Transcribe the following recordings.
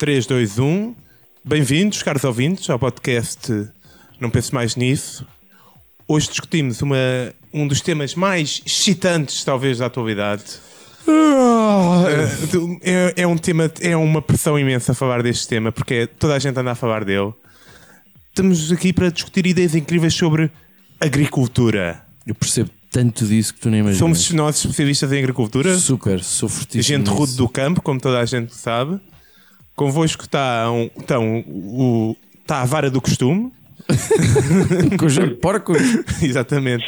3, 2, 1. Bem-vindos, caros ouvintes, ao podcast Não Penso Mais Nisso. Hoje discutimos uma, um dos temas mais excitantes, talvez, da atualidade. É, é um tema, é uma pressão imensa falar deste tema, porque toda a gente anda a falar dele. Estamos aqui para discutir ideias incríveis sobre agricultura. Eu percebo tanto disso que tu nem imaginas. Somos nós especialistas em agricultura, super, sou fortíssimo. gente rude do campo, como toda a gente sabe. Convosco está um, então, o, está a vara do costume, Com porcos. exatamente.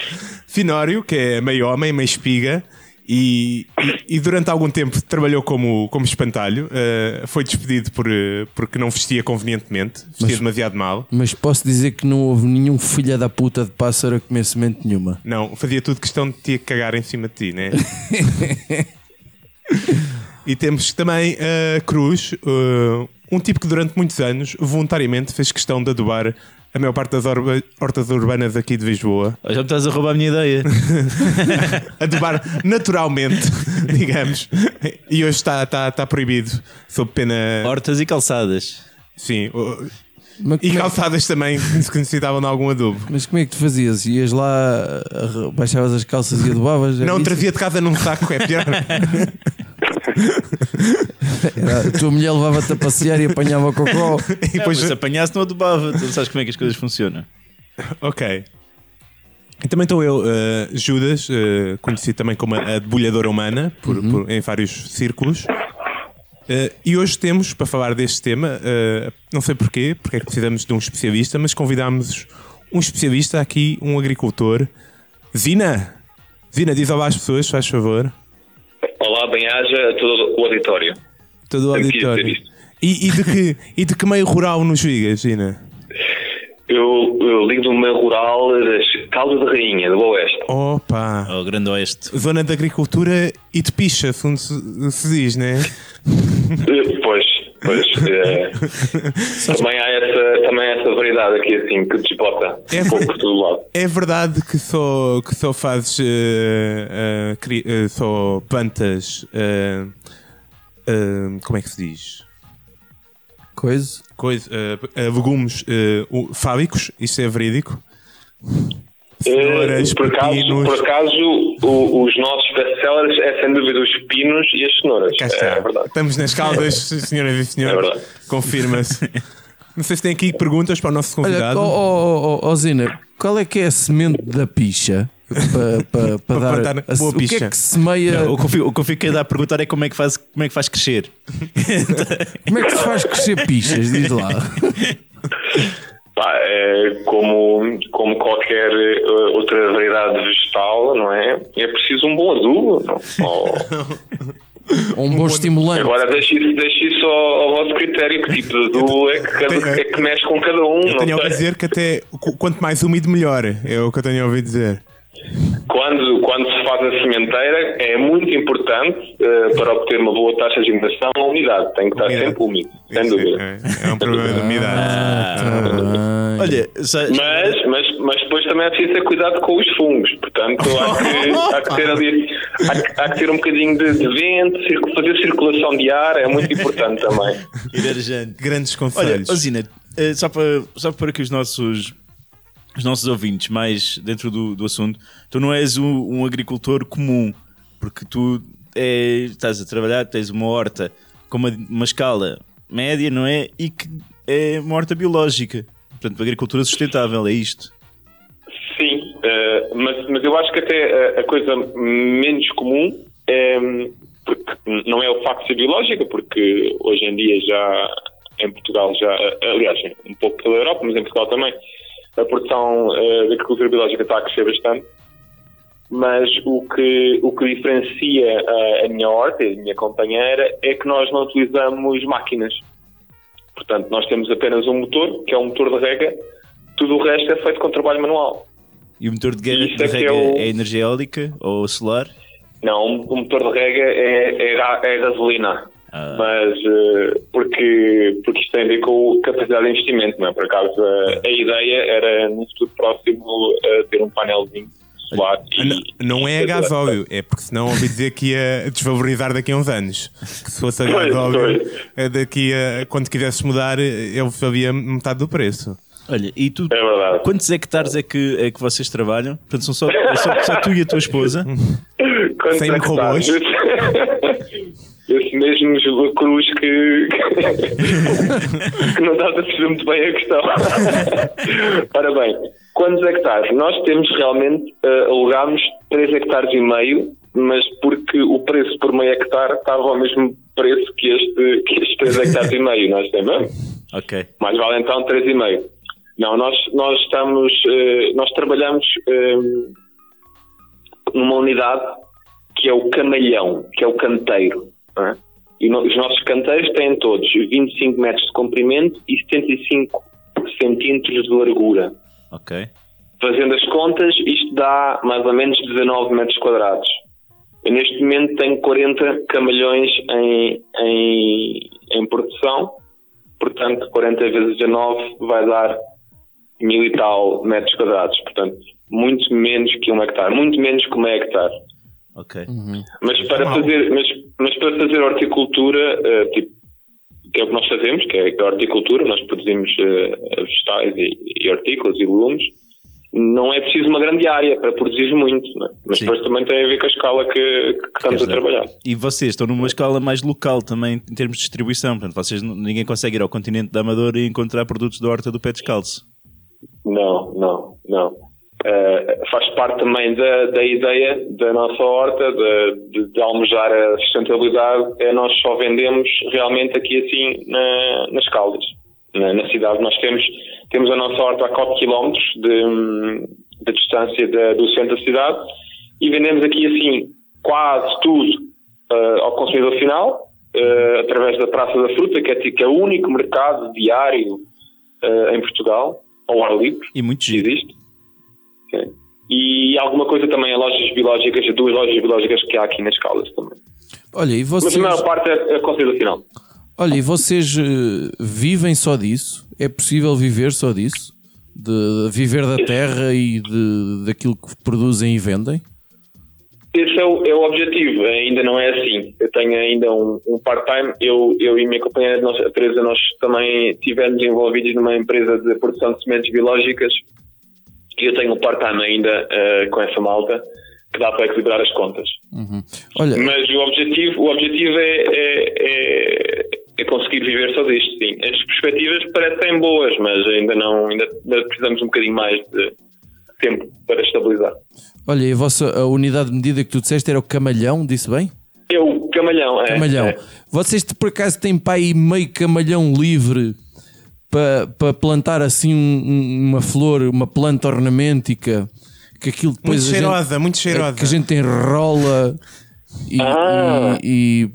Finório, que é meio homem, meio espiga, e, e, e durante algum tempo trabalhou como, como espantalho. eh, foi despedido por, eh, porque não vestia convenientemente, vestia Mas- demasiado mal. Mas posso dizer que não houve nenhum filho da puta de pássaro a comer semente nenhuma. Não, fazia tudo questão de te cagar em cima de ti, né? e temos também a Cruz, eh, um tipo que durante muitos anos voluntariamente fez questão de adubar a maior parte das orba- hortas urbanas aqui de Lisboa. Já me estás a roubar a minha ideia. Adubar naturalmente, digamos. E hoje está, está, está proibido, sob pena. Hortas e calçadas. Sim. Mas E é, calçadas também que necessitavam de algum adubo. mas como é que tu fazias? Ias lá, arre- baixavas as calças e adubavas? Não, trazia de casa num saco, é pior. Era- a tua mulher levava-te a passear e apanhava o cocó. E Depois, se apanhasse, não adubava. Tu não sabes como é que as coisas funcionam. Ok. E também estou eu, eh, Judas, eh, conhecido também como a debulhadora humana, por, por- em vários círculos. Eh, e hoje temos, para falar deste tema, não sei porquê, porque é que precisamos de um especialista, mas convidámos um especialista aqui, um agricultor. Zina! Zina, diz olá às pessoas, faz favor. Olá, bem-aja a todo o auditório. Todo o auditório. E, e de que, e de que meio rural nos ligas, Zina? Eu, eu ligo do meio rural das Caldas de Rainha, do Oeste. Opa! Ao Grande Oeste. Zona de agricultura e de picha, se, se diz, né? Eh, Pois, pois. eh, também, há essa, também há essa variedade aqui, assim, que desbota É um pouco por todo lado. É verdade que só, que só fazes eh, eh, cri- eh, só plantas. como é que se diz? Coisa. Coisa, legumes fálicos, isso é verídico. Eh, Cenouras, por, acaso, pepinos. por acaso, o- os nossos best-sellers é sem dúvida os pepinos e as cenouras. Cá está. É verdade. Estamos nas caldas, senhoras e senhores. É verdade. Confirma-se. Não sei se tem aqui perguntas para o nosso Olha, convidado. ó oh, oh, oh, Zina, qual é que é a semente da picha? Para, para, para Para dar plantar a- boa o que picha. é que semeia? Não, o, que eu fico, o que eu fico a dar a perguntar é como é que faz, como é que faz crescer. Como é que se faz crescer pichas? Diz lá. Pá, é como, como qualquer eh, outra variedade vegetal, não é? É preciso um bom adubo. Não? Ou- Ou um bom estimulante. Agora deixe isso, deixe isso ao, ao vosso critério, que tipo de adubo é que, cada, tenho- é que mexe com cada um. Eu não tenho a dizer que até qu- quanto mais úmido, melhor. É o que eu tenho a ouvir dizer. Quando, quando se faz a sementeira, é muito importante eh, para obter uma boa taxa de germinação a umidade. Tem que estar Umidade. sempre úmido, sem Isso dúvida. É, é um problema de umidade. Ah. Olha, Mas, mas, mas depois também é preciso ter cuidado com os fungos. Portanto, há que, há que ter ali há, que- há que ter um bocadinho de, de vento, fazer circulação de ar é muito importante também. Grandes Olha, conselhos. ó Zina, eh, só para, só para que os nossos, os nossos ouvintes, mais dentro do, do assunto, tu não és um, um agricultor comum, porque tu é, estás a trabalhar, tens uma horta com uma, uma escala média, não é? E que é uma horta biológica. Portanto, agricultura sustentável, é isto. Sim, eh, mas, mas eu acho que até a, a coisa menos comum é, porque não é o facto de ser biológica, porque hoje em dia já em Portugal já, aliás, um pouco pela Europa, mas em Portugal também, a produção eh, de agricultura biológica está a crescer bastante. Mas o que, o que diferencia a, a minha horta e a minha companheira é que nós não utilizamos máquinas. Portanto, nós temos apenas um motor, que é um motor de rega, tudo o resto é feito com trabalho manual. E o motor de de é rega é o- é energia eólica ou solar? Não, um motor de rega é, é, é gasolina. Mas eh, porque, porque isto tem a ver com capacidade de investimento, não é? Por acaso a, a ideia era no futuro próximo eh, ter um painelzinho solar. E- Não, não é a gasóleo, é porque senão ouvi dizer que ia desvalorizar daqui a uns anos. Que se fosse a gasóleo, eh, daqui a quando quisesses mudar, ele sabia metade do preço. Olha, e tu, É verdade. quantos hectares é que, é que vocês trabalham? Portanto, são só, é só, só tu e a tua esposa. Quantos Sem hectares? robôs? Esse mesmo Júlio Cruz que, que não estás a perceber muito bem a questão. Ora bem, quantos hectares? Nós temos realmente, uh, alugámos 3 hectares e meio, mas porque o preço por meio hectare estava ao mesmo preço que este, que estes 3 hectares e meio, nós temos. Ok. Mais vale então 3,5. Não, nós, nós estamos, eh, nós trabalhamos eh, numa unidade que é o camalhão, que é o canteiro. É? E no- os nossos canteiros têm todos 25 metros de comprimento e 75 centímetros de largura. Ok. Fazendo as contas, isto dá mais ou menos 19 metros quadrados. Eu neste momento tenho 40 camalhões em, em, em produção, portanto 40 vezes 19 vai dar mil e tal metros quadrados, portanto muito menos que um hectare, muito menos que um hectare. Ok. Mas para fazer, mas, mas para fazer horticultura, eh, tipo, que é o que nós fazemos, que é a horticultura, nós produzimos eh, vegetais e, e hortícolas e legumes, não é preciso uma grande área para produzir muito, é? mas Sim. depois também tem a ver com a escala que, que estamos a trabalhar. E vocês estão numa escala mais local também em termos de distribuição. Portanto, vocês, ninguém consegue ir ao continente da Amadora e encontrar produtos da horta do pé descalço. Não, não, não. Eh, faz parte também da, da ideia da nossa horta de, de, de almejar a sustentabilidade. É nós só vendemos realmente aqui assim na, nas Caldas, na, na cidade. Nós temos, temos a nossa horta a 4 km de, de distância da- do centro da cidade e vendemos aqui assim quase tudo eh, ao consumidor final eh, através da Praça da Fruta, que é, que é o único mercado diário em Portugal, ao ar livre E muito giro. existe. Sim. E alguma coisa também a lojas biológicas, as duas lojas biológicas que há aqui nas Caldas também. Olha, e Mas vocês, a maior parte é, é consumidor final. olha, e vocês eh, vivem só disso? É possível viver só disso? De viver da terra e de, daquilo que produzem e vendem? Esse é o, é o objetivo, ainda não é assim. Eu tenho ainda um, um part-time. Eu, eu e a minha companheira, nós, a Teresa, nós também estivemos envolvidos numa empresa de produção de sementes biológicas e eu tenho um part-time ainda eh, com essa malta que dá para equilibrar as contas. Olha, Mas o objetivo, o objetivo é, é, é, é conseguir viver só disto, sim. As perspectivas parecem boas, mas ainda não, ainda, precisamos um bocadinho mais de tempo para estabilizar. olha, e a vossa a unidade de medida que tu disseste era o camalhão, disse bem? Eu, camalhão, é. Camalhão. é. Vocês por acaso têm aí meio camalhão livre para, para plantar assim um- um- uma flor, uma planta ornamêntica que aquilo depois Muito a gente- cheirosa, muito cheirosa. que a gente enrola e, Ah. e- e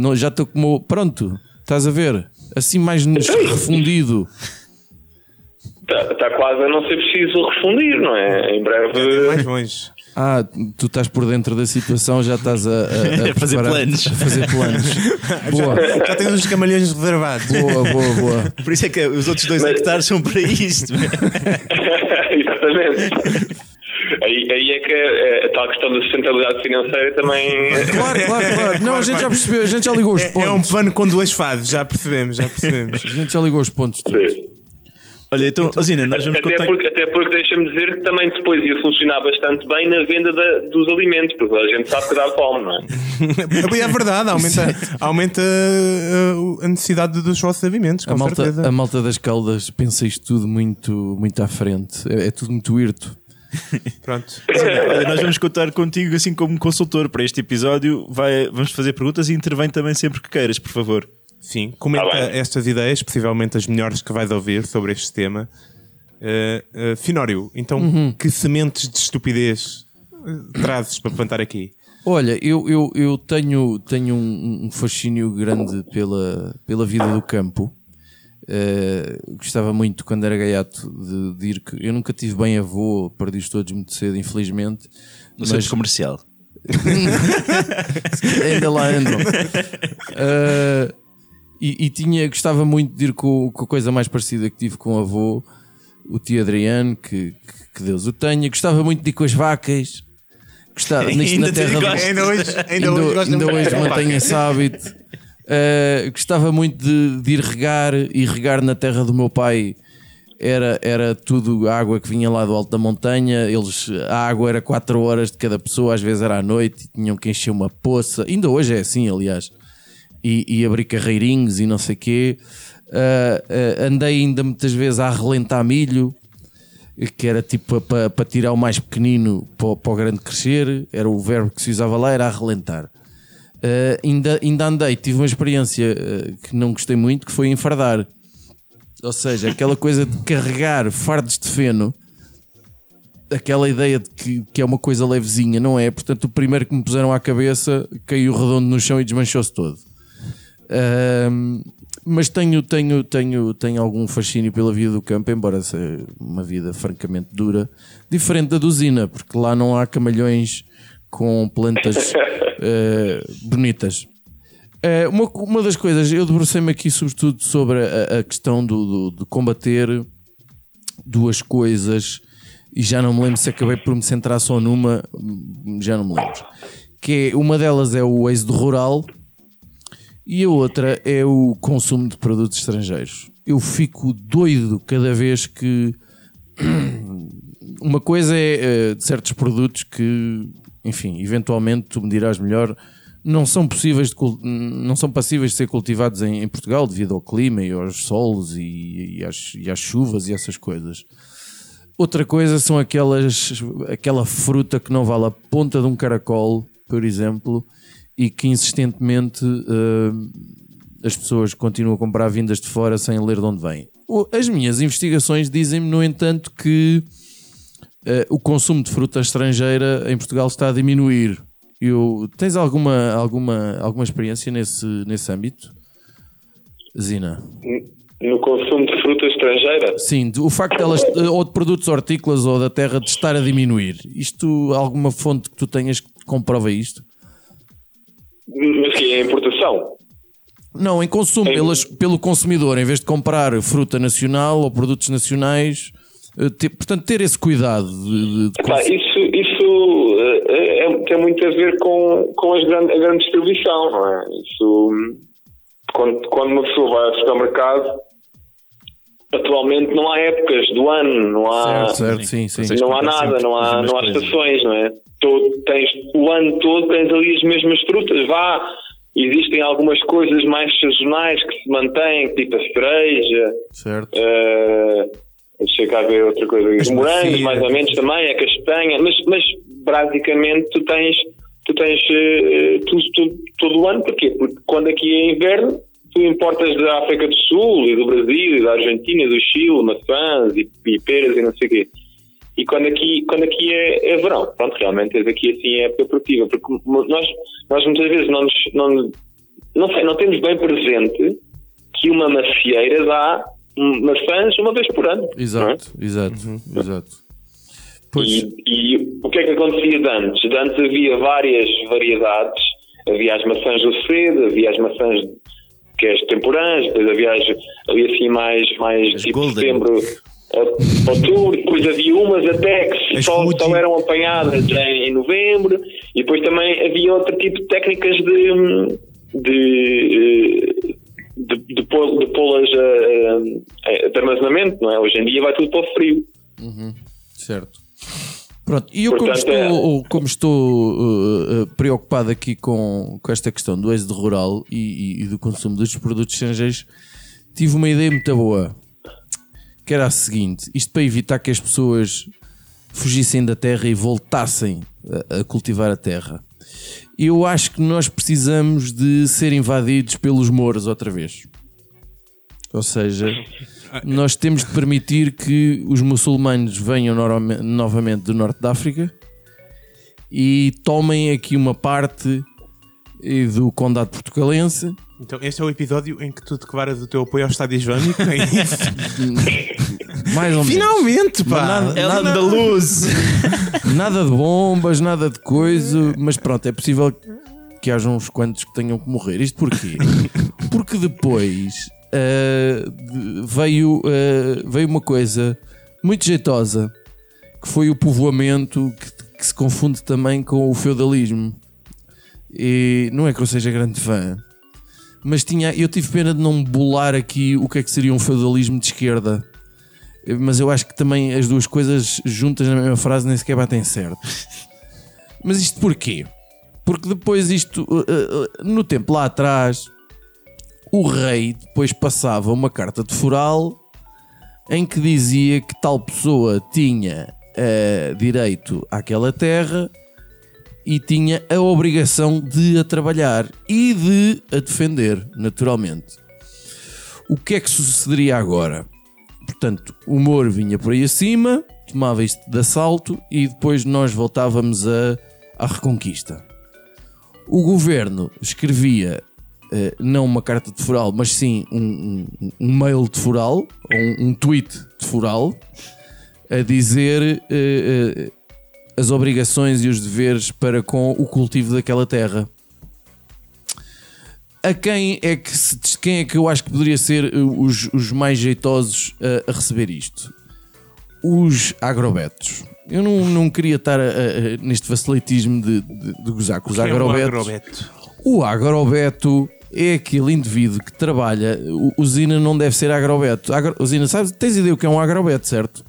não, já estou como pronto, estás a ver? Assim mais nos refundido. Está tá quase a não ser preciso refundir, não é? Em Mais breve. longe. Ah, tu estás por dentro da situação, já estás a, a- a A fazer planos. A fazer planos. Boa, Já tens os camalhões reservados. boa, boa, boa. Por isso é que os outros dois Mas- hectares são para isto. Exatamente. Aí, aí é que a, a tal questão da sustentabilidade financeira também. Claro, claro, claro. Não, a gente já percebeu, a gente já ligou os É, é pontos. um pano com duas fases, já percebemos, já percebemos. A gente já ligou os pontos. todos. Olha, então, Osina, nós vamos Até contar. porque, até porque deixa-me dizer que também depois ia funcionar bastante bem na venda da- dos alimentos, porque a gente sabe que dá fome, não é? É verdade, aumenta, aumenta uh, a necessidade dos vossos alimentos, com A malta, certeza. a malta das caldas pensa isto tudo muito, muito à frente. É, é tudo muito irto. Pronto. Olha, nós vamos contar contigo assim como consultor para este episódio. Vai, vamos fazer perguntas e intervém também sempre que queiras, por favor. Sim, comenta bem. estas ideias, possivelmente as melhores que vais ouvir sobre este tema. Uh, uh, Finório, então Uhum. que sementes de estupidez uh, trazes para plantar aqui? Olha, eu, eu, eu tenho, tenho um, um fascínio grande pela, pela vida do campo. Eh, gostava muito quando era gaiato de, de ir. que- Eu nunca tive bem avô, perdi-os todos muito cedo, infelizmente. No centro comercial. ainda lá andam. Uh, e, e tinha, gostava muito de ir com, com a coisa mais parecida que tive com o avô, o tio Adriano, que, que, que Deus o tenha. Gostava muito de ir com as vacas. Gostava, nisto na terra do-. Ainda hoje, ainda ainda, hoje, ainda muito hoje de- mantenho esse hábito. Uh, gostava muito de, de ir regar e regar na terra do meu pai. Era, era tudo água que vinha lá do alto da montanha. Eles, a água era 4 horas de cada pessoa, às vezes era à noite, e tinham que encher uma poça. Ainda hoje é assim, aliás. E, e abrir carreirinhos e não sei quê. Uh, uh, andei ainda muitas vezes a relentar milho que era tipo para pa tirar o mais pequenino para, o- grande crescer, era o verbo que se usava lá, era a relentar. Uh, ainda, ainda andei, tive uma experiência que não gostei muito, que foi enfardar. Ou seja, aquela coisa de carregar fardos de feno, aquela ideia de que, que é uma coisa levezinha, não é? Portanto, o primeiro que me puseram à cabeça caiu redondo no chão e desmanchou-se todo. Mas tenho, tenho, tenho, tenho algum fascínio pela vida do campo, embora seja uma vida francamente dura, diferente da do Zina, porque lá não há camalhões com plantas eh, bonitas. Eh, uma, uma das coisas, eu debrucei-me aqui sobretudo sobre a, a questão do, do- de combater duas coisas e já não me lembro se acabei por me centrar só numa, já não me lembro. Que é, uma delas é o êxodo rural e a outra é o consumo de produtos estrangeiros. Eu fico doido cada vez que. Uma coisa é eh, certos produtos que, enfim, eventualmente tu me dirás melhor, não são possíveis de não são passíveis de ser cultivados em, em Portugal devido ao clima e aos solos e, e às, e às chuvas e essas coisas. Outra coisa são aquelas aquela fruta que não vale a ponta de um caracol, por exemplo, e que insistentemente eh, as pessoas continuam a comprar vindas de fora sem ler de onde vem. O- As minhas investigações dizem-me, no entanto, que eh, o consumo de fruta estrangeira em Portugal está a diminuir. Eu, tens alguma, alguma, alguma experiência nesse, nesse âmbito? Zina? No consumo de fruta estrangeira? Sim, de- o facto delas, eh, ou de produtos hortícolas ou da terra, de estar a diminuir. Isto, alguma fonte que tu tenhas que comprova isto? Mas que é a importação? Não, em consumo, Em- pelas- pelo consumidor, em vez de comprar fruta nacional ou produtos nacionais, eh, ter- portanto, ter esse cuidado de, de- isso isso eh, é- tem muito a ver com, com as grande, a grande distribuição, não é? Isso, quando, quando uma pessoa vai ao supermercado, atualmente não há épocas do ano, não há, Certo, certo, sim, sim. Não há nada, não há, não há estações, não é? Todo, tens, o ano todo tens ali as mesmas frutas, vá. Existem algumas coisas mais sazonais que se mantêm, tipo a cereja, Certo. Uh, deixa cá ver outra coisa. Os morangos, mais ou menos, também, a castanha, mas, mas basicamente tu tens, tu tens uh, tudo, tudo- todo o ano, porquê? Porque quando aqui é inverno, tu importas da África do Sul e do Brasil e da Argentina e do Chile maçãs e, e peras e não sei o quê. E quando aqui, quando aqui é, é verão, pronto, realmente tens aqui assim é época produtiva, porque nós, nós muitas vezes não nos, não, não sei, não temos bem presente que uma macieira dá maçãs uma vez por ano. não é? Exato, exato, exato. Pois, E, e o que é que acontecia de antes? De antes havia várias variedades. Havia as maçãs do cedo, havia as maçãs que é as temporãs, depois havia, as, havia assim mais, mais As tipo golden. setembro, a- outubro, depois havia umas até que As só, só eram apanhadas em, em novembro, e depois também havia outro tipo de técnicas de, de, eh, de, de, pô- de pô-las a- a- de armazenamento, não é? Hoje em dia vai tudo para o frio. certo. Pronto, e eu como Portanto, estou, é- como estou uh, uh, preocupado aqui com, com esta questão do êxodo rural e, e- e do consumo dos produtos estrangeiros, tive uma ideia muito boa, que era a seguinte, isto para evitar que as pessoas fugissem da terra e voltassem a, a cultivar a terra. Eu acho que nós precisamos de ser invadidos pelos mouros outra vez. Ou seja, nós temos de permitir que os muçulmanos venham novamente do norte da África e tomem aqui uma parte eh, do condado portugalense. Então, este é o episódio em que tu declaras o teu apoio ao Estado Islâmico, é isso? Mais ou menos. Finalmente, pá! nada- É nada- andaluz. Nada de bombas, nada de coisa, mas pronto, é possível que haja uns quantos que tenham que morrer. Isto porquê? Porque depois de- veio, ah, veio uma coisa muito jeitosa que foi o povoamento que, que se confunde também com o feudalismo. E não é que eu seja grande fã, mas tinha, eu tive pena de não bolar aqui o que é que seria um feudalismo de esquerda. Mas eu acho que também as duas coisas juntas na mesma frase nem sequer batem certo. Mas isto porquê? Porque depois isto, uh, uh, no tempo lá atrás, o rei depois passava uma carta de foral em que dizia que tal pessoa tinha uh, direito àquela terra e tinha a obrigação de a trabalhar e de a defender, naturalmente. O que é que sucederia agora? Portanto, o Moro vinha por aí acima, tomava isto de assalto e depois nós voltávamos a, à reconquista. O governo escrevia eh, não uma carta de foral, mas sim um, um- um mail de foral, ou um, um tweet de foral, a dizer eh, eh, as obrigações e os deveres para com o cultivo daquela terra. A quem é que se, quem é que eu acho que poderia ser uh, os, os mais jeitosos a, a receber isto? Os agrobetos. Eu não, não queria estar a- a- neste facilitismo de, de, de gozar com os É um agrobetos. agrobeto. O agrobeto é aquele indivíduo que trabalha. Zina não deve ser agrobeto. Agro, o Zina, sabes, tens ideia o que é um agrobeto, certo?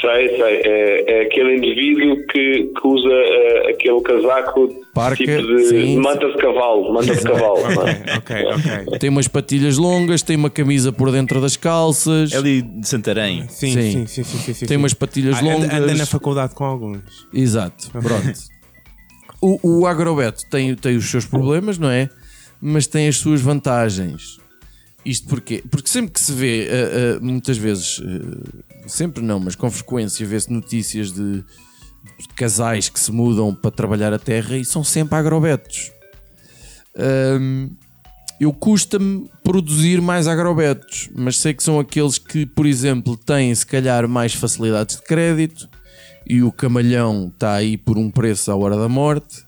Sei, sei. É, é aquele indivíduo que, que usa eh, aquele casaco Parca, tipo de sim. manta de cavalo. Manta de cavalo. não é? Ok, ok, ok. Tem umas patilhas longas, tem uma camisa por dentro das calças, É ali de Santarém. Sim, Sim. sim, sim, sim, sim, sim. tem umas patilhas Ah, longas. Anda na faculdade com alguns. Exato, pronto. O, o agrobeto tem, tem os seus problemas, não é? Mas tem as suas vantagens. Isto porquê? Porque sempre que se vê, eh, eh, muitas vezes, eh, sempre não, mas com frequência, vê-se notícias de, de casais que se mudam para trabalhar a terra e são sempre agrobetos. Eu custa-me produzir mais agrobetos, mas sei que são aqueles que, por exemplo, têm se calhar mais facilidades de crédito e o camalhão está aí por um preço à hora da morte.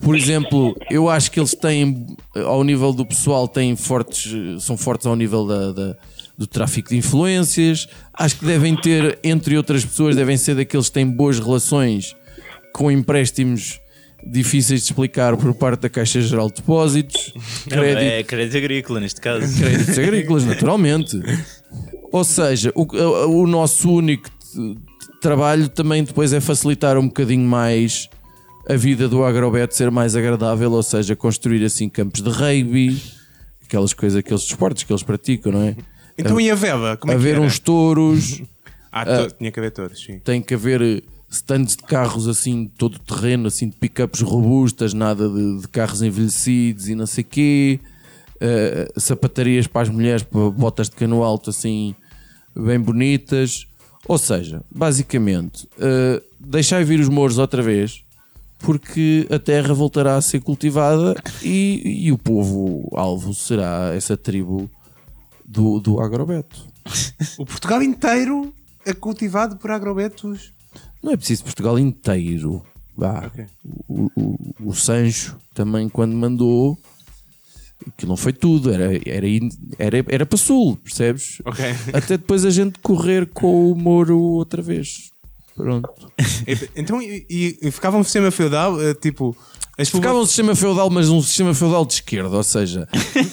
Por exemplo, eu acho que eles têm, ao nível do pessoal, têm fortes, são fortes ao nível da, da- do tráfico de influências. Acho que devem ter, entre outras pessoas, devem ser daqueles que têm boas relações com empréstimos difíceis de explicar por parte da Caixa Geral de Depósitos. Não, Crédito, é crédito agrícola neste caso. créditos agrícolas, naturalmente. Ou seja, o, o nosso único trabalho também depois é facilitar um bocadinho mais a vida do agrobeto ser mais agradável, ou seja, construir assim campos de rugby, aquelas coisas, aqueles desportos que eles praticam, não é? Então e a Veva? Como é que Haver era? uns touros, Ah, to- tinha que haver todos, sim. tem que haver eh, stands de carros assim, todo terreno, assim, de pickups robustas, nada de, de carros envelhecidos e não sei quê. Eh, sapatarias para as mulheres, botas de cano alto, assim, bem bonitas. Ou seja, basicamente, eh, deixai vir os mouros outra vez, porque a terra voltará a ser cultivada e, e o povo alvo será essa tribo do, do agrobeto. O Portugal inteiro é cultivado por agrobetos. Não é preciso Portugal inteiro. Vá. Ok. O, o, o Sancho também, quando mandou, que não foi tudo, era, era, era, era para sul, percebes? Ok. Até depois a gente correr com o Moro outra vez. Pronto. Então, e, e- e ficava um sistema feudal, eh, tipo. As Ficava um sistema feudal, mas um sistema feudal de esquerda, ou seja,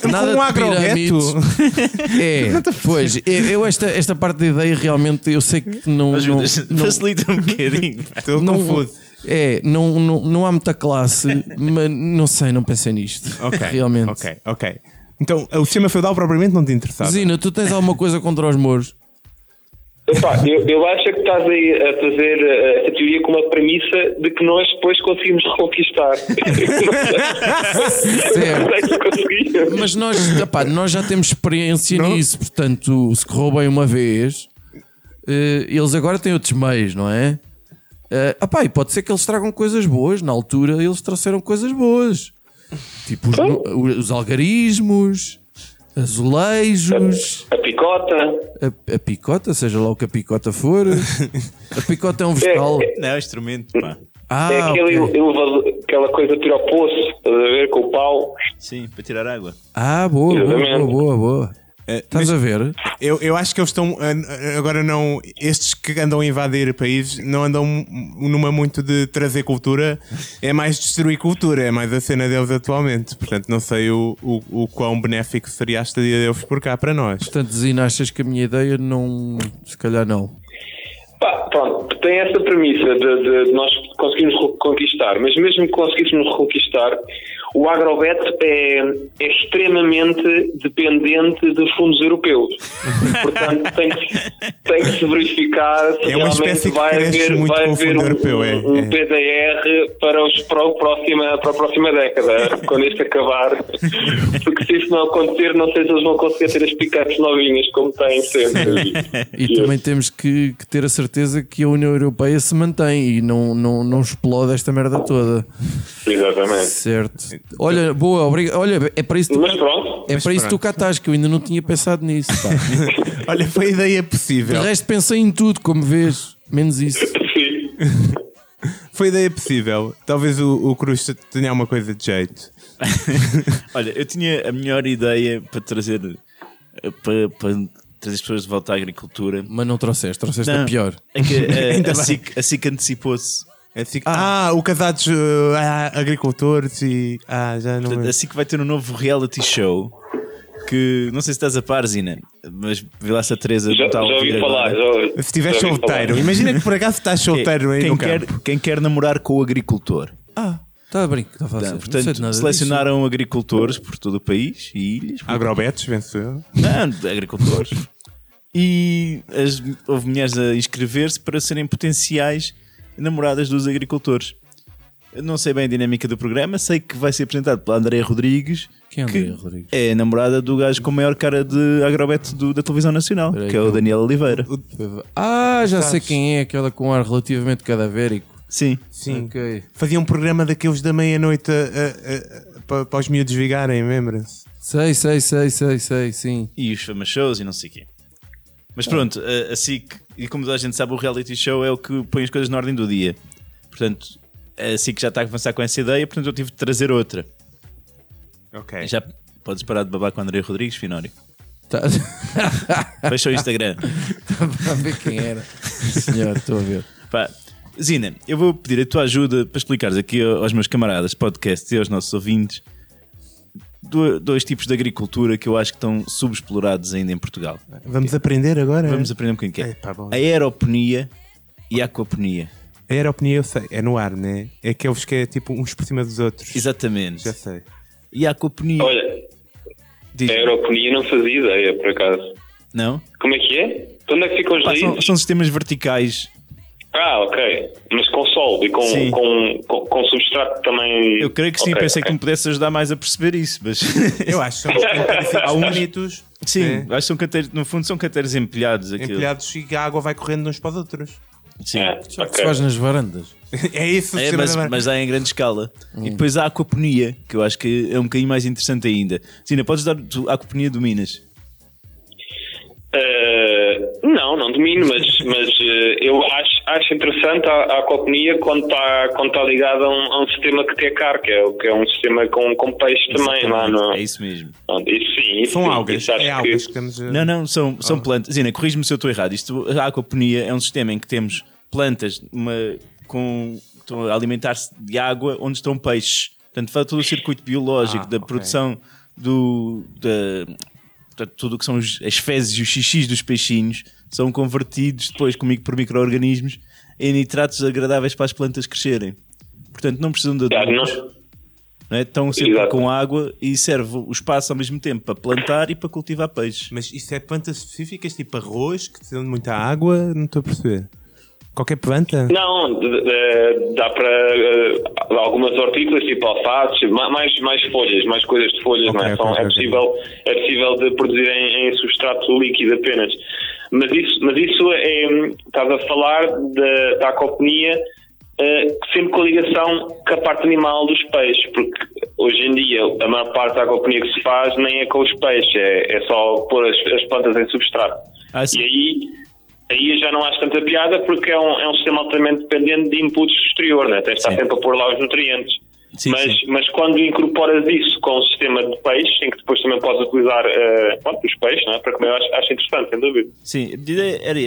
nada um de pirâmides. É, pois, eu esta, esta parte da ideia realmente eu sei que não. não, Ajuda, não, facilita um bocadinho. Estou não, confuso. é, não, não, não há muita classe, mas não sei, não pensei nisto. Ok. Realmente. Ok, ok. Então, o sistema feudal propriamente não te interessava. Zina, tu tens alguma coisa contra os mouros? Epá, eu, eu acho que estás aí a fazer eh, a teoria com uma premissa de que nós depois conseguimos reconquistar. Não. Mas nós, epá, nós já temos experiência Não? nisso, portanto, se correu bem uma vez, eh, eles agora têm outros meios, não é? Uh, epá, e pode ser que eles tragam coisas boas. Na altura, eles trouxeram coisas boas, tipo os, os algarismos. Azulejos, A picota. a, a picota, seja lá o que a picota for. A picota é um vegetal. Não, é um instrumento, pá. Ah, é aquele ok. elevador, aquela coisa para ir ao poço, estás a ver, com o pau. Sim, para tirar água. Ah, boa, boa, boa, boa, boa. Eh, Estás mas a ver? eu, eu acho que eles estão. ah, Agora não. Estes que andam a invadir países não andam numa muito de trazer cultura, é mais destruir cultura, é mais a cena deles atualmente. Portanto, não sei o, o, o quão benéfico seria a estadia deles por cá para nós. Portanto, Zina, achas que a minha ideia não. Se calhar não. Pá, pronto, tem essa premissa de, de nós conseguirmos reconquistar, mas mesmo que conseguíssemos reconquistar, o agrobet é, é extremamente dependente de fundos europeus. Portanto, tem que, tem que se verificar se É uma realmente vai haver, muito vai haver um, europeu, é, um é. PDR para, os, para, próxima, para a próxima década, quando este acabar. Porque se isso não acontecer, não sei se eles vão conseguir ter as picapes novinhas como têm sempre. E também temos que, que ter a certeza que a União Europeia se mantém e não, não, não explode esta merda toda. Exatamente. Certo. Olha, boa, obrigado. Olha, é para isso que tu, Mas pronto. é para isso que tu cá estás, que eu ainda não tinha pensado nisso. pá. Olha, foi a ideia De possível. resto, pensei em tudo, como vês. Menos isso. Sim. Foi a ideia possível. Talvez o, o Cruz tenha uma coisa de jeito. Olha, eu tinha a melhor ideia para trazer eh, para, para trazer as pessoas de volta à agricultura. Mas não trouxeste, trouxeste a Não. pior. É que eh, Ainda a, bem. SIC, a SIC antecipou-se. É assim que- ah, o casados uh, ah, agricultores e. Ah, já não. Portanto, é. a SIC vai ter um novo reality show que não sei se estás a par, Zina, mas vê lá se a Teresa Já, não está a já ouvi falar. agora. Já ouvi, Se ouvi solteiro, falar. imagina que por acaso estás solteiro aí quem, no quer, campo. quem quer namorar com o agricultor. Ah, está a brincar. Está a fazer. Não, Não sei de portanto, nada selecionaram agricultores por todo o país e ilhas. Agrobetos, venceu. Não, agricultores. E as, houve mulheres a inscrever-se para serem potenciais namoradas dos agricultores. Eu não sei bem a dinâmica do programa, sei que vai ser apresentado pela Andréa Rodrigues, Quem é que Andréa Rodrigues? é a namorada do gajo com a maior cara de agrobete do- da televisão nacional, Espera aí que é o Daniel Oliveira. Ah, já sei quem é, aquela com ar relativamente cadavérico. Sim. Sim. Ok. Fazia um programa daqueles da meia-noite para os miúdos vigarem, lembra-se? Sei, sei, sei, sei, sei, sim. E os famous shows e não sei o quê. Mas pronto, a, a SIC, e como toda a gente sabe, o reality show é o que põe as coisas na ordem do dia. Portanto, a SIC já está a avançar com essa ideia, portanto eu tive de trazer outra. Ok. Já podes parar de babar com o André Rodrigues, Finório. Tá... Fecha o Instagram. Estava a ver quem era. Senhor, estou a ver. Pá, Zina, eu vou pedir a tua ajuda para explicares aqui aos meus camaradas podcast e aos nossos ouvintes dois tipos de agricultura que eu acho que estão subexplorados ainda em Portugal. Vamos aprender agora? Vamos aprender um bocadinho que é. A aeroponia e a aquaponia. A aeroponia eu sei, é no ar, né? É aqueles que é tipo uns por cima dos outros. Exatamente. Já sei. E a aquaponia. Olha, Diz- a aeroponia não fazia ideia, por acaso. Não? Como é que é? De onde é que ficam os Pá, são, são sistemas verticais. Ah, ok. Mas com sol e Sim. com, com, com, com substrato também. Eu creio que sim, Ok, pensei que ok. tu me pudesses ajudar mais a perceber isso, mas. Eu acho que são Há um- bonitos. sim, É. acho que são canteiros, no fundo são canteiros empilhados. Aquilo. Empilhados e a água vai correndo uns para os outros. Sim. Ah, Só que ok. se faz nas varandas. É isso, É, mas, mas há em grande escala. E depois há a aquaponia, que eu acho que é um bocadinho mais interessante ainda. Zina, podes dar a aquaponia dominas? Eh, não, não domino, mas, mas eh, eu acho, acho interessante a, a aquaponia quando está quando tá ligada a um, a um sistema que tem car, que é, o- que é um sistema com, com peixe também lá no. É isso mesmo. Isso sim, isso São sim, algas. É que- algas que temos. a- Não, não, são, são plantas. Zina, corrige-me se eu estou errado. Isto, a aquaponia é um sistema em que temos plantas uma, com, estão a alimentar-se de água onde estão peixes. Portanto, faz todo o circuito biológico Ah, da ok. produção do, da, portanto, tudo o que são os- as fezes e os xixis dos peixinhos são convertidos depois comigo por micro-organismos em nitratos agradáveis para as plantas crescerem. Portanto, não precisam de adubos. não- não é? Estão sempre Exato. com água e serve o espaço ao mesmo tempo para plantar e para cultivar peixes. Mas isso é plantas específicas, tipo arroz, que precisam de muita água? Não estou a perceber. Qualquer planta? Não, de- de- dá para eh, algumas hortícolas, tipo alfaces, ma- mais, mais folhas, mais coisas de folhas, Ok, não é? ok, São- ok, é, possível, é possível de produzir em, em substrato líquido apenas. Mas isso, mas isso é. Estás a falar da, da acoponia eh, sempre com a ligação com a parte animal dos peixes, porque hoje em dia a maior parte da aquaponia que se faz nem é com os peixes, é, é só pôr as, as plantas em substrato. Ah, sim. E aí, aí já não acho tanta piada porque é um, é um sistema altamente dependente de inputs exterior, né? tens de estar Sim. sempre a pôr lá os nutrientes. Sim, mas, sim. mas quando incorporas isso com o sistema de peixes, em que depois também podes utilizar pronto, os peixes não é? para comer, acho, acho interessante, sem dúvida. Sim,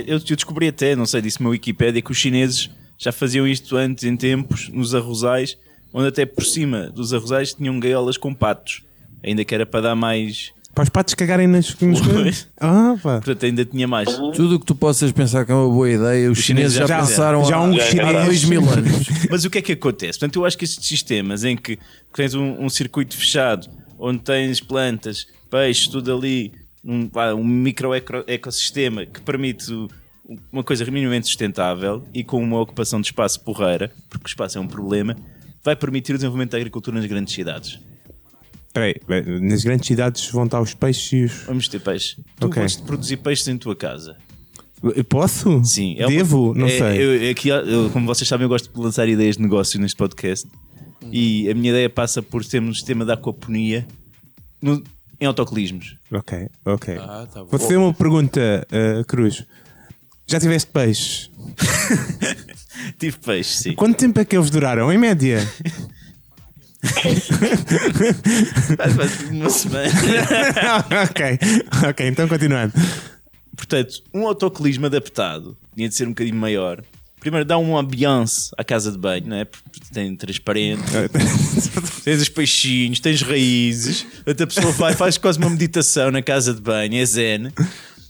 eu, descobri até, não sei, disse-me a Wikipédia, que os chineses já faziam isto antes, em tempos, nos arrozais, onde até por cima dos arrozais tinham gaiolas com patos. Ainda que era para dar mais. Para os patos cagarem nas, nas coisas. Ah, pá. Portanto, ainda tinha mais. Tudo o que tu possas pensar que é uma boa ideia, os, chineses já, já pensaram já há, um há chinês- dois mil anos. Mas o que é que acontece? Portanto, eu acho que estes sistemas em que tens um, um circuito fechado, onde tens plantas, peixes, tudo ali, um, vá, um micro eco- ecossistema que permite o- uma coisa minimamente sustentável e com uma ocupação de espaço porreira, porque o espaço é um problema, vai permitir o desenvolvimento da agricultura nas grandes cidades. Espera aí, bem, nas grandes cidades vão estar os peixes e os. Vamos ter peixe. Tu Ok. gostas de produzir peixes em tua casa? Eu Posso? Sim. é uma- Devo? Não é- sei. eu- aqui, eu- como vocês sabem, eu gosto de lançar ideias de negócio neste podcast. E a minha ideia passa por termos um sistema de aquaponia no- em autocolismos. Ok, ok. Ah, tá bom. Vou fazer uma pergunta, uh, Cruz. Já tiveste peixe? Tive peixe, sim. Quanto tempo é que eles duraram, em média? Faz- uma semana. ok, ok, então continuando. Portanto, um autocolismo adaptado tinha de ser um bocadinho maior. Primeiro, dá um ambiance à casa de banho, não é? Porque tem transparente, tens os peixinhos, tens raízes. Outra pessoa vai, faz quase uma meditação na casa de banho, é zen.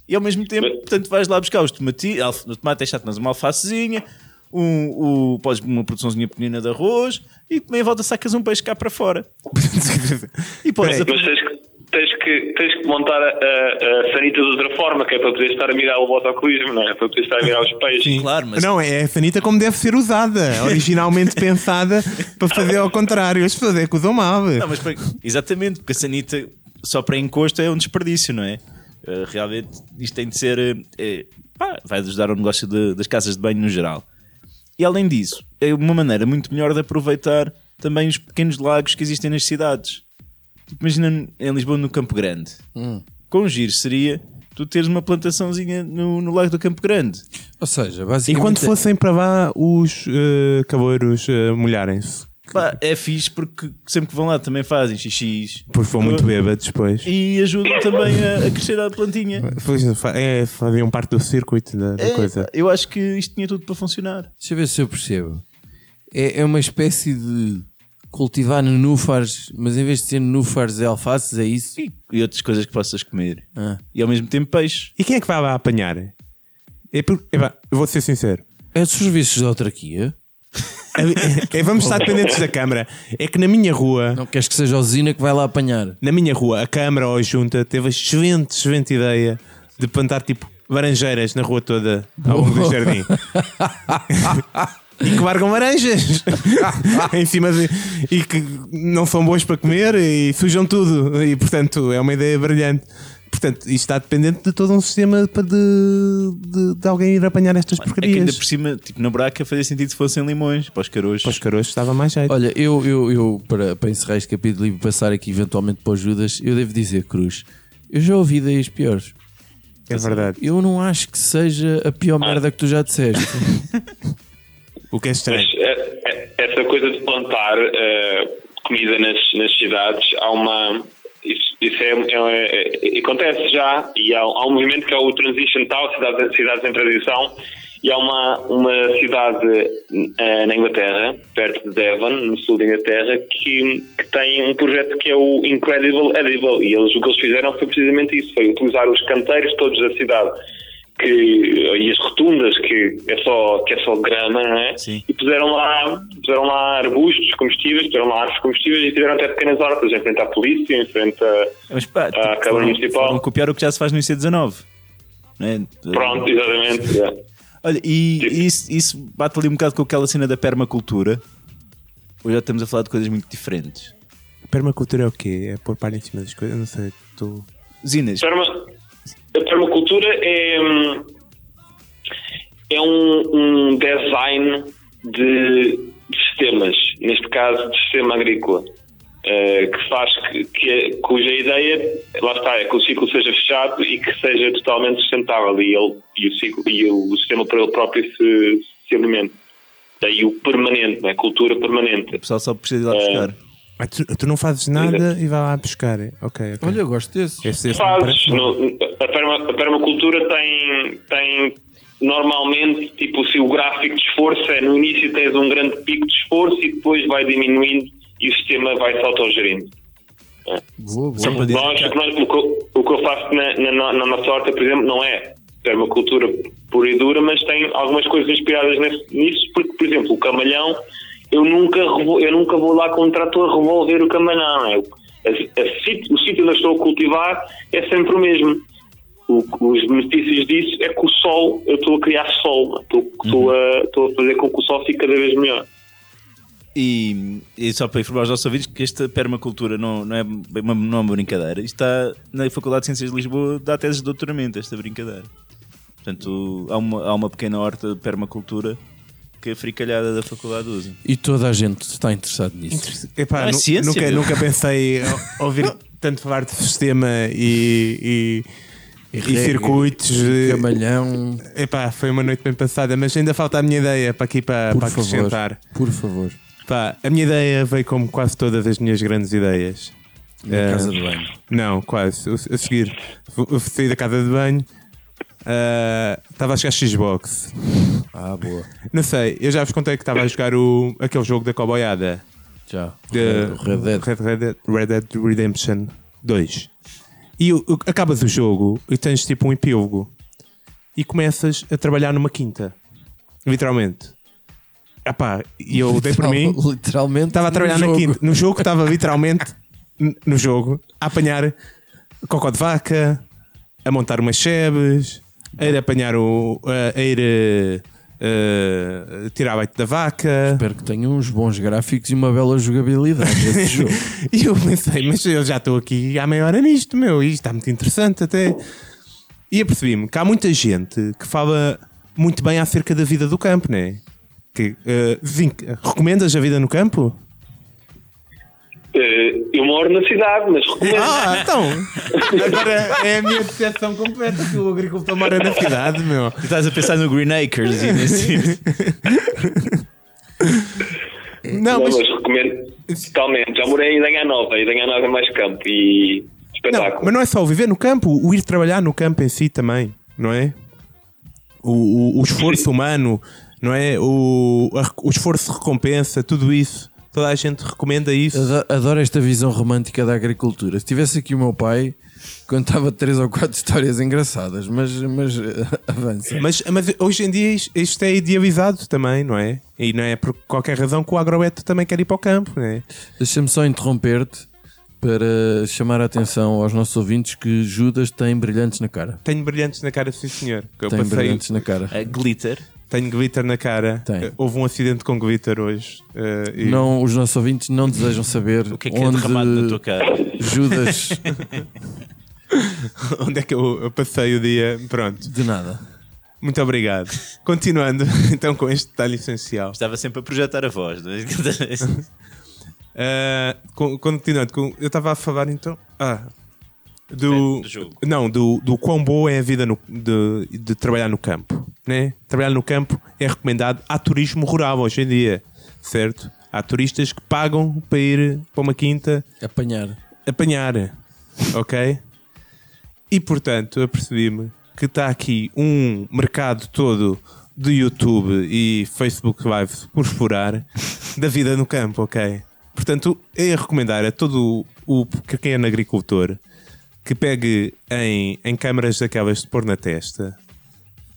E ao mesmo tempo, portanto, vais lá buscar os tomatinhos, alf- no tomate é chato, mas uma alfacezinha, um, um, podes uma produçãozinha pequenina de arroz e a volta sacas um peixe cá para fora. E podes Peraí. Mas tens que, tens que, tens que montar a, a, a sanita de outra forma, que é para poder estar a mirar o autocolismo, não é? Para poder estar a mirar os peixes. Sim. Claro, mas- Não, é a sanita como deve ser usada, originalmente pensada para fazer ao contrário. As pessoas é que usam mal. Não, mas para- exatamente, porque a sanita só para encosto é um desperdício, não é? Uh, realmente isto tem de ser. uh, é, pá, vai ajudar ao negócio de- das casas de banho no geral. E além disso, é uma maneira muito melhor de aproveitar também os pequenos lagos que existem nas cidades. Tipo, imagina em Lisboa, no Campo Grande. Com giro seria tu teres uma plantaçãozinha no, no lago do Campo Grande. Ou seja, E basicamente. quando fossem para lá, os uh, caveiros uh, molharem-se? Pá, é fixe porque sempre que vão lá também fazem xixis. Porque vão muito bêbados depois. E ajudam também a, a crescer a plantinha. Pois, É, faziam parte do circuito da, da É, coisa. eu acho que isto tinha tudo para funcionar. Deixa eu ver se eu percebo. É, é uma espécie de cultivar nenúfares, mas em vez de ser nenúfares é alfaces, é isso? E, e outras coisas que possas comer. Ah. E ao mesmo tempo peixe. E quem é que vai lá apanhar? É eu vou ser sincero. É dos serviços de autarquia? É, vamos estar dependentes da Câmara. É que na minha rua, Não queres que seja a usina que vai lá apanhar? na minha rua, a Câmara ou a Junta teve a excelente, excelente ideia de plantar tipo laranjeiras na rua toda ao longo do jardim. e que largam laranjas em cima de, e que não são boas para comer e sujam tudo. E portanto é uma ideia brilhante. Portanto, isto está dependente de todo um sistema de, de, de alguém ir apanhar estas É que ainda porcarias. por cima, tipo, na braca fazia sentido se fossem limões para os carojos. Para os caroços estava mais jeito. Olha, eu, eu, eu para, para encerrar este capítulo e passar aqui eventualmente para o Judas, eu devo dizer, Cruz, eu já ouvi ideias piores. é verdade. Eu não acho que seja a pior merda que tu já disseste. O que é estranho. Mas é, é, essa coisa de plantar eh, comida nas, nas cidades, há uma. Isso, isso é, é- é- acontece já, e há, há um movimento que é o Transition Town, cidades, cidades em transição, e há uma, uma cidade eh, na Inglaterra, perto de Devon, no sul da Inglaterra, que, que tem um projeto que é o Incredible Edible, e eles, o que eles fizeram foi precisamente isso, foi utilizar os canteiros todos da cidade que, e as rotundas que é só, que é só grama, não é? Sim. E puseram lá, puseram lá arbustos comestíveis, puseram lá árvores comestíveis e tiveram até pequenas hortas em frente à polícia, em frente a. Mas pá, tipo, Ah, Câmara foram- Municipal. foram copiar o que já se faz no IC19. Não é? Pronto, exatamente. é. Olha, e isso, isso bate ali um bocado com aquela cena da permacultura. Ou já estamos a falar de coisas muito diferentes. Permacultura é o quê? É pôr palha em cima das coisas? Eu não sei. Estou. Zinas, Perma- a permacultura é, é um, um design de, de sistemas, neste caso de sistema agrícola. eh, que faz que, que- cuja ideia, lá está, é que o ciclo seja fechado e que seja totalmente sustentável e, ele, e, o, ciclo, e o sistema por ele próprio se, se alimente. Daí o permanente, né? cultura permanente. O pessoal só precisa ir lá buscar. Ah, tu, tu não fazes nada e vai lá buscar. Ok, ok. Olha, eu gosto desse. Esse- esse Fazes. No, a, perma, a permacultura tem, tem normalmente, tipo, se o gráfico de esforço é no início tens um grande pico de esforço e depois vai diminuindo e o sistema vai se autogerindo. Boa, boa. Nós, o, que nós- o que eu- o que eu faço na, na, na nossa horta, por exemplo, não é permacultura pura e dura, mas tem algumas coisas inspiradas nesse- nisso, porque, por exemplo, o camalhão, eu nunca, eu nunca vou lá com um trator revolver o camalhão. não é? A- a o sítio onde eu estou a cultivar é sempre o mesmo. O- os benefícios disso é que o sol, eu estou a criar sol, é? estou, estou, a, estou a fazer com que o sol fique cada vez melhor. E, e só para informar os nossos ouvintes que esta permacultura não, não, é, uma, não é uma brincadeira. Isto está na Faculdade de Ciências de Lisboa, dá teses de doutoramento, esta brincadeira. Portanto, há uma, há uma pequena horta de permacultura que a fricalhada da faculdade usa. E toda a gente está interessada nisso. Epá, é ciência, nunca, meu. nunca pensei ouvir tanto falar de sistema e, e, e Regra, circuitos. eh, Camalhão, Epá, foi uma noite bem passada, mas ainda falta a minha ideia para aqui para, por para favor. acrescentar. Por favor. Pá, a minha ideia veio como quase todas as minhas grandes ideias. Na Eh, casa de banho. Não, quase. A seguir, eu saí da casa de banho, ah, estava a jogar Xbox. Ah, boa. Não sei, eu já vos contei que estava a jogar o, aquele jogo da coboiada. Já. de Red Dead. Red, Red Dead- Red Dead Redemption 2. E o- o- acabas o jogo e tens tipo um epílogo e começas a trabalhar numa quinta. Literalmente. Epá, e eu dei por mim. Literalmente. Estava a trabalhar na quinta. No jogo estava literalmente no jogo a apanhar cocó de vaca, a montar umas chebes, a ir apanhar o. a, a ir eh, tirar leite da vaca. Espero que tenha uns bons gráficos e uma bela jogabilidade esse jogo. E eu pensei, mas eu já estou aqui há meia hora nisto, meu, e está muito interessante até. E apercebi-me que há muita gente que fala muito bem acerca da vida do campo? Que, eh, Vink, recomendas a vida no campo? Eh, eu moro na cidade, mas recomendo. Ah, então! Agora é a minha decepção completa que o agricultor mora na cidade, meu. Tu estás a pensar no Green Acres e nesse. Não, Não, mas, mas recomendo totalmente. Já morei em Danha Nova e Danha Nova é mais campo e não, espetáculo. mas não é só o viver no campo, o ir trabalhar no campo em si também, não é? O, o, o esforço humano, não é? O, a- o esforço de recompensa, tudo isso. Toda a gente recomenda isso. Ado- Adoro esta visão romântica da agricultura. Se tivesse aqui o meu pai, contava três ou quatro histórias engraçadas, mas, mas eh, avança. Mas, mas hoje em dia isto- é idealizado também, não é? E não é por qualquer razão que o agrobeto também quer ir para o campo, não é? Deixa-me só interromper-te para chamar a atenção aos nossos ouvintes que Judas tem brilhantes na cara. Tenho brilhantes na cara, sim senhor. Eu tem passei, brilhantes na cara. A glitter. Tenho glitter na cara. Tem. Eh, Houve um acidente com glitter hoje. eh, e- Não, os nossos ouvintes não desejam saber O que é que é onde derramado na tua cara? Judas Onde é que eu, eu passei o dia? Pronto. de nada. Muito obrigado. Continuando então com este detalhe essencial. Estava sempre a projetar a voz. não é? Uh, con- continuando, com- eu estava a falar então. Ah, do, do jogo. Não, do, do quão boa é a vida no- de, de trabalhar no campo. Né? Trabalhar no campo é recomendado. Há turismo rural hoje em dia, certo? Há turistas que pagam para ir para uma quinta Apanhar. apanhar, ok? E portanto, eu percebi-me que está aqui um mercado todo de YouTube e Facebook Live por explorar da vida no campo, ok? Portanto, ia recomendar a todo o pequeno agricultor que pegue em, em câmaras daquelas de pôr na testa.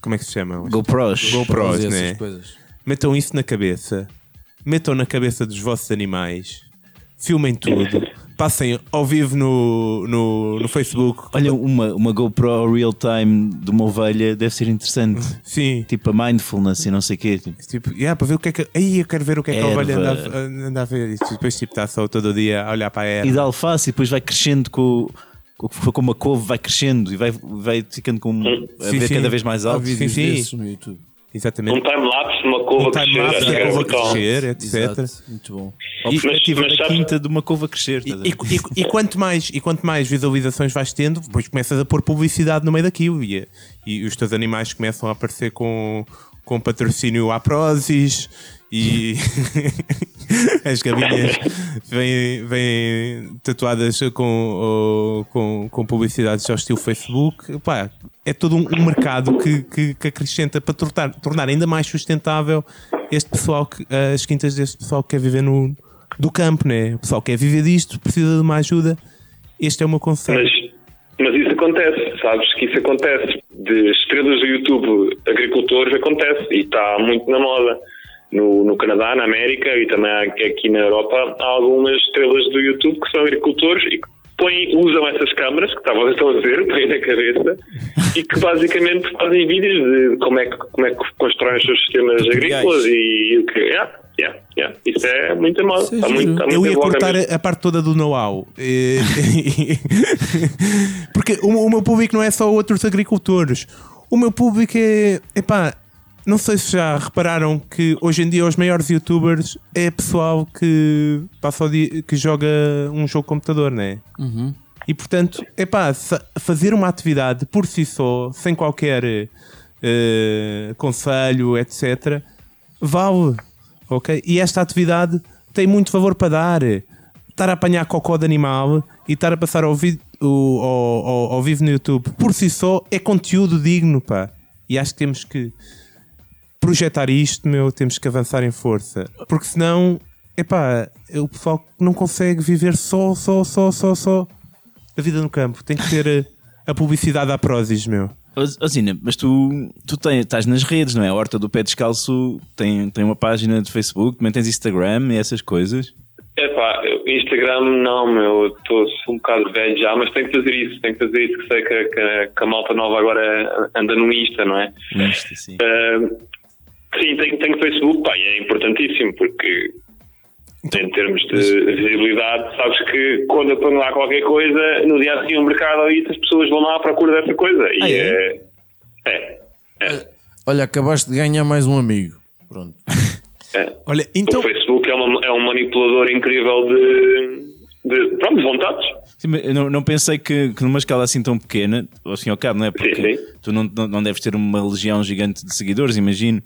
Como é que se chamam? GoPros. GoPros, né? essas coisas. Metam isso na cabeça. Metam na cabeça dos vossos animais. Filmem tudo. Passem ao vivo no, no, no Facebook. Olha, uma, uma GoPro real time de uma ovelha deve ser interessante. Sim. tipo a mindfulness e não sei o quê. Tipo, Tipo, yeah, para ver o que é que. Aí eu quero ver o que é que a ovelha anda, Erva. a- anda a ver. E depois tipo, está só todo dia a olhar para a erva. E da alface e depois vai crescendo com. com- Como uma couve vai crescendo e vai, vai ficando com, a Sim, ver sim. cada vez mais alto. sim. desses no YouTube. Exatamente. Um time-lapse de uma couva Um time-lapse crescer, da era couva brutal. crescer, etc. Exato, muito bom. A perspectiva da sabes- quinta de uma couva crescer. E, a e- e- e quanto mais, e quanto mais visualizações vais tendo, depois começas a pôr publicidade no meio daquilo e, e os teus animais começam a aparecer com, com patrocínio à Prozis e as galinhas vêm, vêm tatuadas com, ou- com, com publicidades ao estilo Facebook. Pá, é todo um, mercado que, que, que acrescenta para tornar, tornar ainda mais sustentável este pessoal, que, as quintas deste pessoal que quer viver no, do campo, né? O pessoal quer viver disto, precisa de uma ajuda. Este é o meu conselho. Mas, mas isso acontece, sabes que isso acontece. De estrelas do YouTube, agricultores, acontece e está muito na moda. No, no Canadá, na América e também aqui na Europa, há algumas estrelas do YouTube que são agricultores e que põem, usam essas câmaras que estavam a ver, põem na cabeça e que basicamente fazem vídeos de como é que, como é que constroem os seus sistemas agrícolas e, o que. Yeah, yeah, yeah. Isso é muito Está giro. muito, está Eu ia cortar a, a parte toda do know-how. Porque o, o meu público não é só outros agricultores. O meu público é. Epá, não sei se já repararam que hoje em dia os maiores youtubers é pessoal que passa o dia, que joga um jogo de computador, né? E portanto, epá, sa- fazer uma atividade por si só, sem qualquer eh, conselho, etc., vale. Ok? E esta atividade tem muito favor para dar. Estar a apanhar cocó de animal e estar a passar ao, vi- o- ao- ao- ao vivo no YouTube por si só é conteúdo digno, pá. E acho que temos que projetar isto, meu, temos que avançar em força. Porque senão, epá, o pessoal não consegue viver só, só, só, só, só a vida no campo. Tem que ter eh, a publicidade à Prozis, meu. Zina, mas tu, tu tens, estás nas redes, não é? A Horta do Pé Descalço tem, tem uma página de Facebook, também tens Instagram e essas coisas. Epá, Instagram não, meu, estou um bocado velho já, mas tenho que fazer isso, tenho que fazer isso, que sei que, que- que a malta nova agora anda no Insta, não é? Isto, assim. Ah, sim, tenho, tenho Facebook, pá, e é importantíssimo, porque em termos de visibilidade, sabes que quando eu ponho lá qualquer coisa, no dia a seguir no mercado aí as pessoas vão lá à procura dessa coisa. E Ah, é? é. É. é, Olha, acabaste de ganhar mais um amigo. Pronto. é. Olha, então. O Facebook é, uma- é um manipulador incrível de, de, pronto, de vontades. Sim, não, não pensei que, que numa escala assim tão pequena, ao fim e ao cabo, não é? Porque Sim, sim. tu não, não, não deves ter uma legião gigante de seguidores, imagino.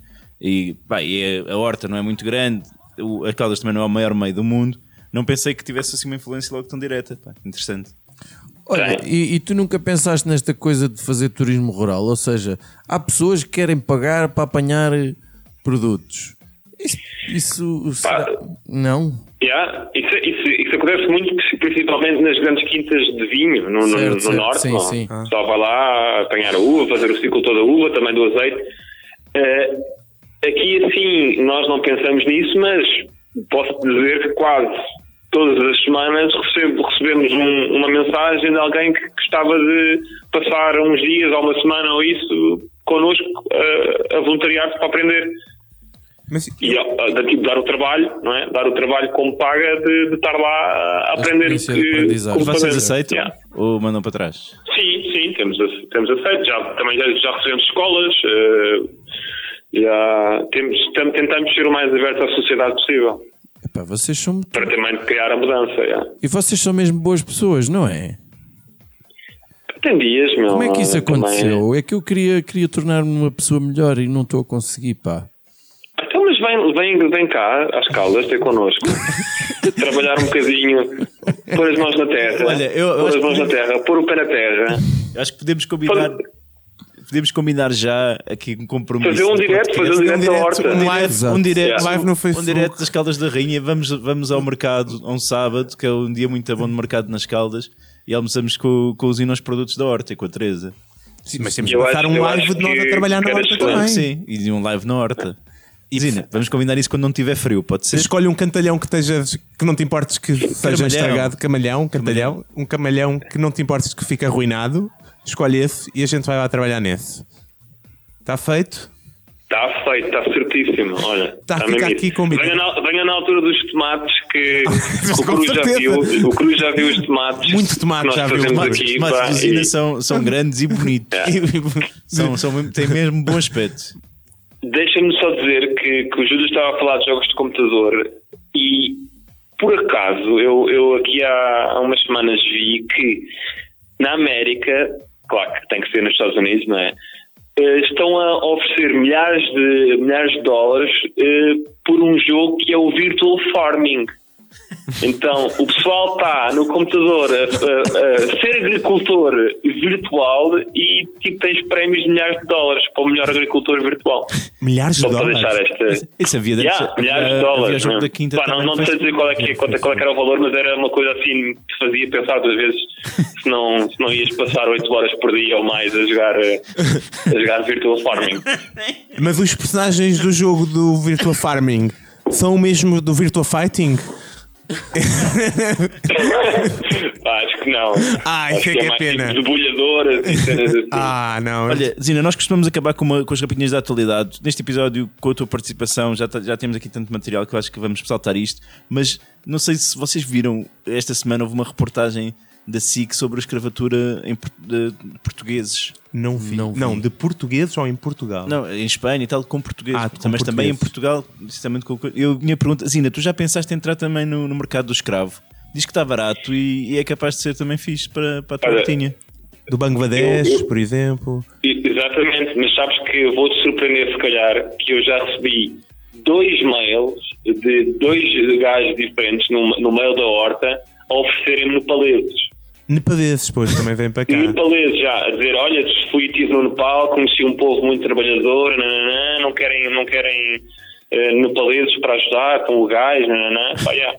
E, pá, e a, a horta não é muito grande, o, a Caldas também não é o maior meio do mundo. Não pensei que tivesse assim uma influência logo tão direta. Pá, interessante. Olha, e, e tu nunca pensaste nesta coisa de fazer turismo rural? Ou seja, há pessoas que querem pagar para apanhar produtos. Isso, isso será- Não? Yeah, isso, isso, isso acontece muito, principalmente nas grandes quintas de vinho, no, no- Certo, no certo, norte. sim, sim. O pessoal vai lá apanhar a uva, fazer o ciclo todo da uva, também do azeite. Eh, aqui, assim, nós não pensamos nisso, mas posso dizer que quase todas as semanas recebo- recebemos um- uma mensagem de alguém que gostava de passar uns dias ou uma semana ou isso connosco eh, a voluntariar-se para aprender. Mas, E ó, da- tipo, dar o trabalho, não é? Dar o trabalho como paga de, de estar lá a aprender experiência que, como Vocês fazer. aceitam Yeah. ou mandam para trás? Sim, sim, temos, temos aceito. Já, também já, já recebemos escolas. eh, já temos, tam- tentamos ser o mais aberto à sociedade possível. Epá, vocês são muito... Para também criar a mudança. yeah. E vocês são mesmo boas pessoas, não é? Tem dias, meu. Como é que isso também- aconteceu? É que eu queria, queria tornar-me uma pessoa melhor e não estou a conseguir, pá. Então, mas vem, vem, vem cá, às caldas, ter connosco. Trabalhar um bocadinho, pôr as mãos na terra. Olha, eu- pôr as mãos que- na terra, pôr o pé na terra. Acho que podemos combinar. Pode- Podemos combinar já aqui um compromisso. Fazer um direto, fazer um direto da horta. um live. Um direto, live no um Facebook. direto das Caldas da Rainha. Vamos, vamos ao mercado a um sábado, que é um dia muito bom de mercado nas Caldas, e almoçamos com, com os inos produtos da horta e com a Teresa. Sim, mas temos que passar um live de nós a trabalhar na horta também. Sim, e de um live na horta. E Zina, vamos combinar isso quando não tiver frio, pode ser? Escolhe um cantalhão que estejas que não te importes que seja Camalhão. estragado, camalhão, cantalhão, um camalhão que não te importes que fique arruinado. Escolhe esse e a gente vai lá trabalhar nesse. Está feito? Está feito, está certíssimo. Olha, Tá, está fica mesmo aqui isso. combinado. venha, na, venha na altura dos tomates que o Cruz já viu. O Cruz já viu os tomates. Muito tomate já viu. Tomates, aqui, tomates pá, de Zina e- são, são grandes e bonitos. É. São, são, mesmo- têm mesmo bom aspecto. Deixa-me só dizer que, que o Júlio estava a falar de jogos de computador e, por acaso, eu, eu aqui há, há umas semanas vi que na América, claro que tem que ser nos Estados Unidos, não é? Eh, estão a oferecer milhares de, milhares de dólares eh, por um jogo que é o Virtual Farming. Então, o pessoal está no computador a, a- a ser agricultor virtual e tipo, tens prémios de milhares de dólares para o melhor agricultor virtual. Milhares de Só para dólares. deixar esta. Isso havia Yeah, ser- milhares de havia- dólares. né? da quinta Pá, não, não sei dizer qual é, que, qual, é- qual é que era o valor, mas era uma coisa assim que fazia pensar duas vezes se não, se não ias passar 8 horas por dia ou mais a jogar, eh, a jogar Virtual Farming. Mas os personagens do jogo do Virtual Farming são o mesmo do Virtual Fighting? Acho que não. Ah, isso é que é mais pena. Tipo cenas assim. Ah, não. Olha, Zina, nós costumamos acabar com, uma- com as rapidinhas da atualidade. Neste episódio, com a tua participação, já, já temos aqui tanto material que eu acho que vamos saltar isto. Mas não sei se vocês viram, esta semana houve uma reportagem da SIC sobre a escravatura em, por- de portugueses. não vi. Não Não, vi. de portugueses ou em Portugal? Não, em Espanha e tal, com portugueses. Ah, com mas também em. Portugal, precisamente com. Eu, minha pergunta, Zina, tu já pensaste em entrar também no, no mercado do escravo? Diz que está barato e, e é capaz de ser também fixe para, para a tua rotinha. Do Bangladesh, Eu- eu- por exemplo. Exatamente, mas sabes que vou-te surpreender se calhar que eu já recebi dois mails de dois gajos diferentes no, no mail da horta a oferecerem-me nepaleses. Depois também vem para cá. Nepaleses já, a dizer, olha, fui estive no Nepal, conheci um povo muito trabalhador, nananã, não querem, não querem eh, nepaleses para ajudar, estão legais, nananã. Pá, yeah.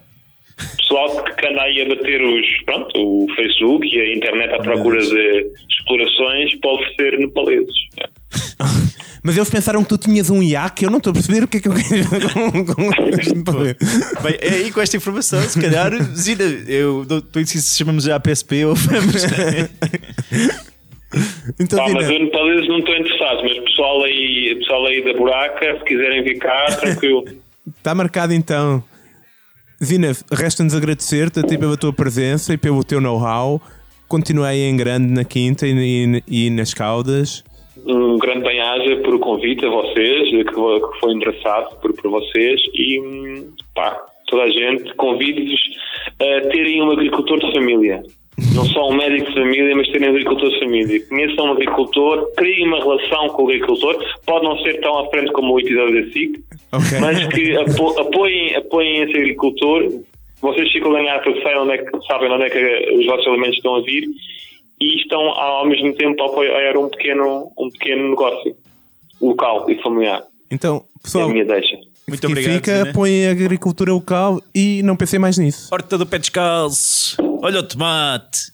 Pessoal que anda aí a bater os, pronto, o Facebook e a internet à procura de explorações para oferecer nepaleses. Mas eles pensaram que tu tinhas um iaque, eu não estou a perceber o que é que eu quero com. Bem, é aí com esta informação, se calhar, Zina, eu estou indeciso se chamamos a APSP ou vamos. Então, Pá, mas eu nepaleses não estou interessado, mas pessoal aí, pessoal aí da buraca, se quiserem vir cá, tranquilo. está marcado então. Zina, resta-nos agradecer-te a ti pela tua presença e pelo teu know-how. Continuei em grande na Quinta e, e, e nas Caldas. Um grande bem-aja por o convite a vocês, que foi que foi engraçado por, por vocês e pá, toda a gente convido-vos a terem um agricultor de família. Não só um médico de família, mas terem um agricultor de família. Conheçam um agricultor, criem uma relação com o agricultor. Pode não ser tão à frente como o episódio da SIC, Ok. mas que apo- apoiem, apoiem esse agricultor. Vocês ficam a ganhar porque sabem onde, é que, sabem onde é que os vossos alimentos estão a vir e estão ao mesmo tempo a apoiar um pequeno, um pequeno negócio local e familiar. Então, É pessoal, a minha deixa. Muito obrigado. fica, Zina. apoiem a agricultura local e não pensei mais nisso. Horta do pé descalço. Olha o tomate.